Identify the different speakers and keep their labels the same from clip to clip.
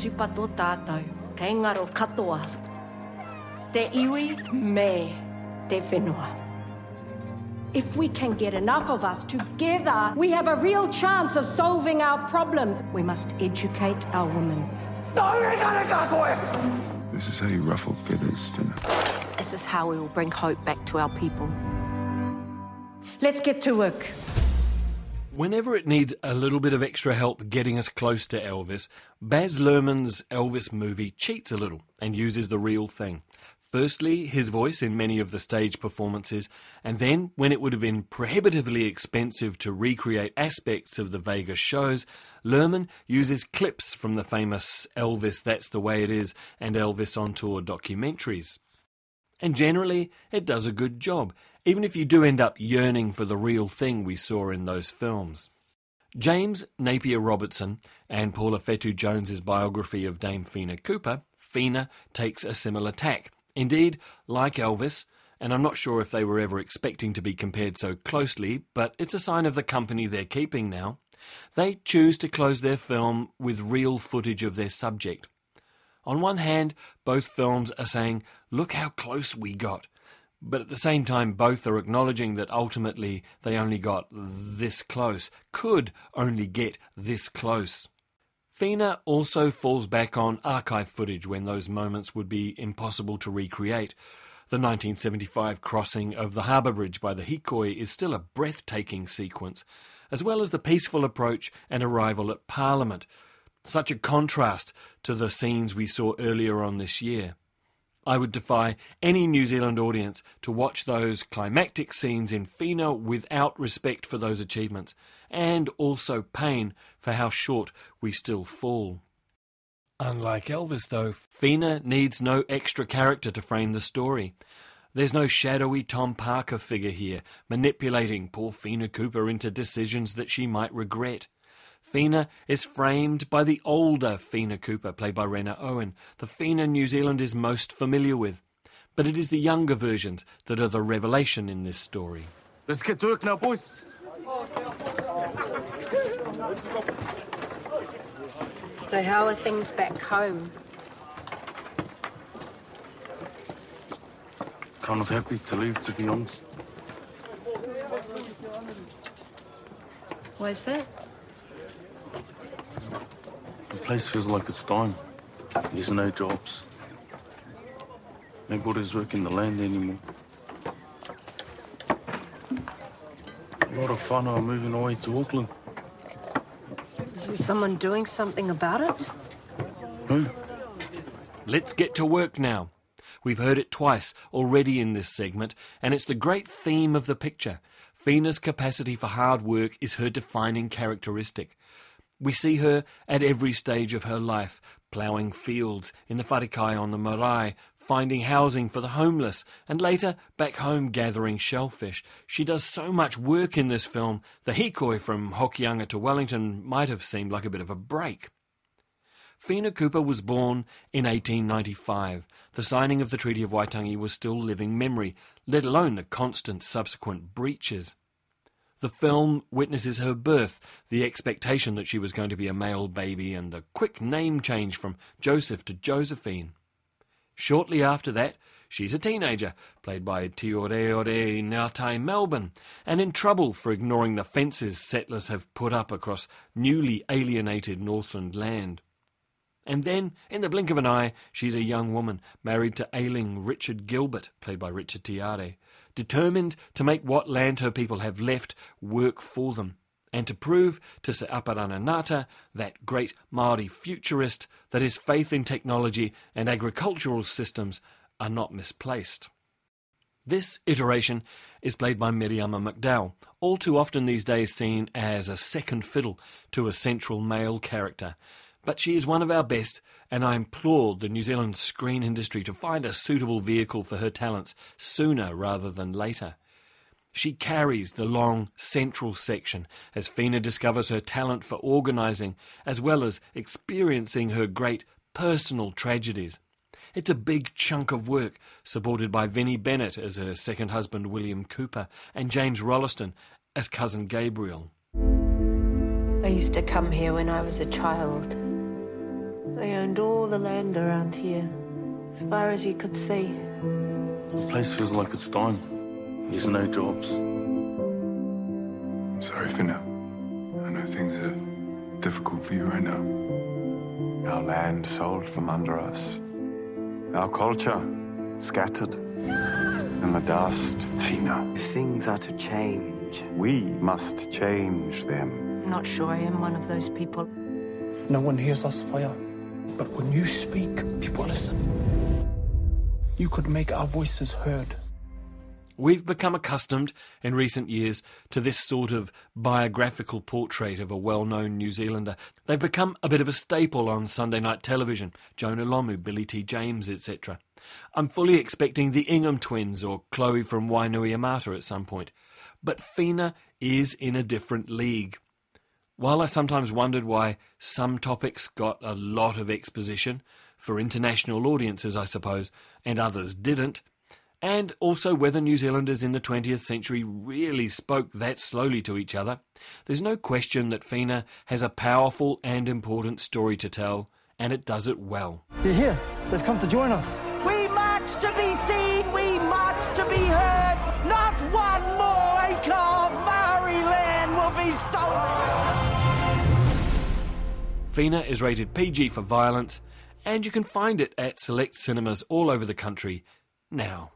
Speaker 1: Tō tātou, ka engaro katoa. Te iwi me te whenua. If we can get enough of us together, we have a real chance of solving our problems. We must educate our women.
Speaker 2: This is how you ruffle feathers, Whina.
Speaker 1: This is how we will bring hope back to our people. Let's get to work.
Speaker 3: Whenever it needs a little bit of extra help getting us close to Elvis, Baz Luhrmann's Elvis movie cheats a little and uses the real thing. Firstly, his voice in many of the stage performances, and then, when it would have been prohibitively expensive to recreate aspects of the Vegas shows, Luhrmann uses clips from the famous Elvis That's the Way It Is and Elvis on Tour documentaries. And generally, it does a good job, even if you do end up yearning for the real thing we saw in those films. James Napier Robertson and Paula Whetu Jones's biography of Dame Whina Cooper, Whina takes a similar tack. Indeed, like Elvis, and I'm not sure if they were ever expecting to be compared so closely, but it's a sign of the company they're keeping now. They choose to close their film with real footage of their subject. On one hand, both films are saying, look how close we got. But at the same time, both are acknowledging that ultimately they only got this close, could only get this close. Whina also falls back on archive footage when those moments would be impossible to recreate. The 1975 crossing of the harbour bridge by the Hikoi is still a breathtaking sequence, as well as the peaceful approach and arrival at Parliament. Such a contrast to the scenes we saw earlier on this year. I would defy any New Zealand audience to watch those climactic scenes in Whina without respect for those achievements, and also pain for how short we still fall. Unlike Elvis, though, Whina needs no extra character to frame the story. There's no shadowy Tom Parker figure here, manipulating poor Whina Cooper into decisions that she might regret. Whina is framed by the older Whina Cooper, played by Rena Owen, the Whina New Zealand is most familiar with. But it is the younger versions that are the revelation in this story.
Speaker 4: Let's get to work now, boys.
Speaker 1: So, how are things back home?
Speaker 4: Kind of happy to leave, to be honest.
Speaker 1: Why is that?
Speaker 4: The place feels like it's dying. There's no jobs. Nobody's working the land anymore. A lot of whānau are moving away to Auckland.
Speaker 1: Is there someone doing something about it?
Speaker 4: Who?
Speaker 3: Let's get to work now. We've heard it twice already in this segment, and it's the great theme of the picture. Whina's capacity for hard work is her defining characteristic. We see her at every stage of her life, ploughing fields in the Wharekai on the marae, finding housing for the homeless, and later back home gathering shellfish. She does so much work in this film, the hikoi from Hokianga to Wellington might have seemed like a bit of a break. Whina Cooper was born in 1895. The signing of the Treaty of Waitangi was still living memory, let alone the constant subsequent breaches. The film witnesses her birth, the expectation that she was going to be a male baby, and the quick name change from Joseph to Josephine. Shortly after that, she's a teenager, played by Tioreore Ngātai Melbourne, and in trouble for ignoring the fences settlers have put up across newly alienated Northland land. And then, in the blink of an eye, she's a young woman, married to ailing Richard Gilbert, played by Richard Tiare, determined to make what land her people have left work for them, and to prove to Apirana Ngata, that great Māori futurist, that his faith in technology and agricultural systems are not misplaced. This iteration is played by Miriama McDowell, all too often these days seen as a second fiddle to a central male character. But she is one of our best, and I implore the New Zealand screen industry to find a suitable vehicle for her talents sooner rather than later. She carries the long central section as Whina discovers her talent for organising as well as experiencing her great personal tragedies. It's a big chunk of work, supported by Vinnie Bennett as her second husband William Cooper and James Rolleston as cousin Gabriel.
Speaker 1: I used to come here when I was a child. They owned all the land around here, as far as you could see.
Speaker 4: This place feels like it's dying. There's no jobs.
Speaker 2: I'm sorry, for Whina. I know things are difficult for you right now.
Speaker 5: Our land sold from under us. Our culture scattered. In the dust.
Speaker 2: Tina.
Speaker 5: If things are to change, we must change them.
Speaker 1: I'm not sure I am one of those people.
Speaker 6: No one hears us, Fire. But when you speak, people listen. You could make our voices heard.
Speaker 3: We've become accustomed in recent years to this sort of biographical portrait of a well known New Zealander. They've become a bit of a staple on Sunday night television Jonah Lomu, Billy T. James, etc. I'm fully expecting the Ingham twins or Chloe from Wainuiomata at some point. But Whina is in a different league. While I sometimes wondered why some topics got a lot of exposition, for international audiences, I suppose, and others didn't, and also whether New Zealanders in the 20th century really spoke that slowly to each other, there's no question that Whina has a powerful and important story to tell, and it does it well.
Speaker 6: They're here. They've come to join us.
Speaker 7: We march to be seen, we march to be heard. Not one more acre of Maori land will be stolen.
Speaker 3: Whina is rated PG for violence, and you can find it at select cinemas all over the country now.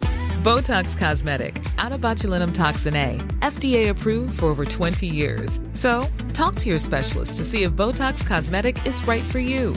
Speaker 8: Botox Cosmetic, out of botulinum toxin A, FDA approved for over 20 years. So, talk to your specialist to see if Botox Cosmetic is right for you.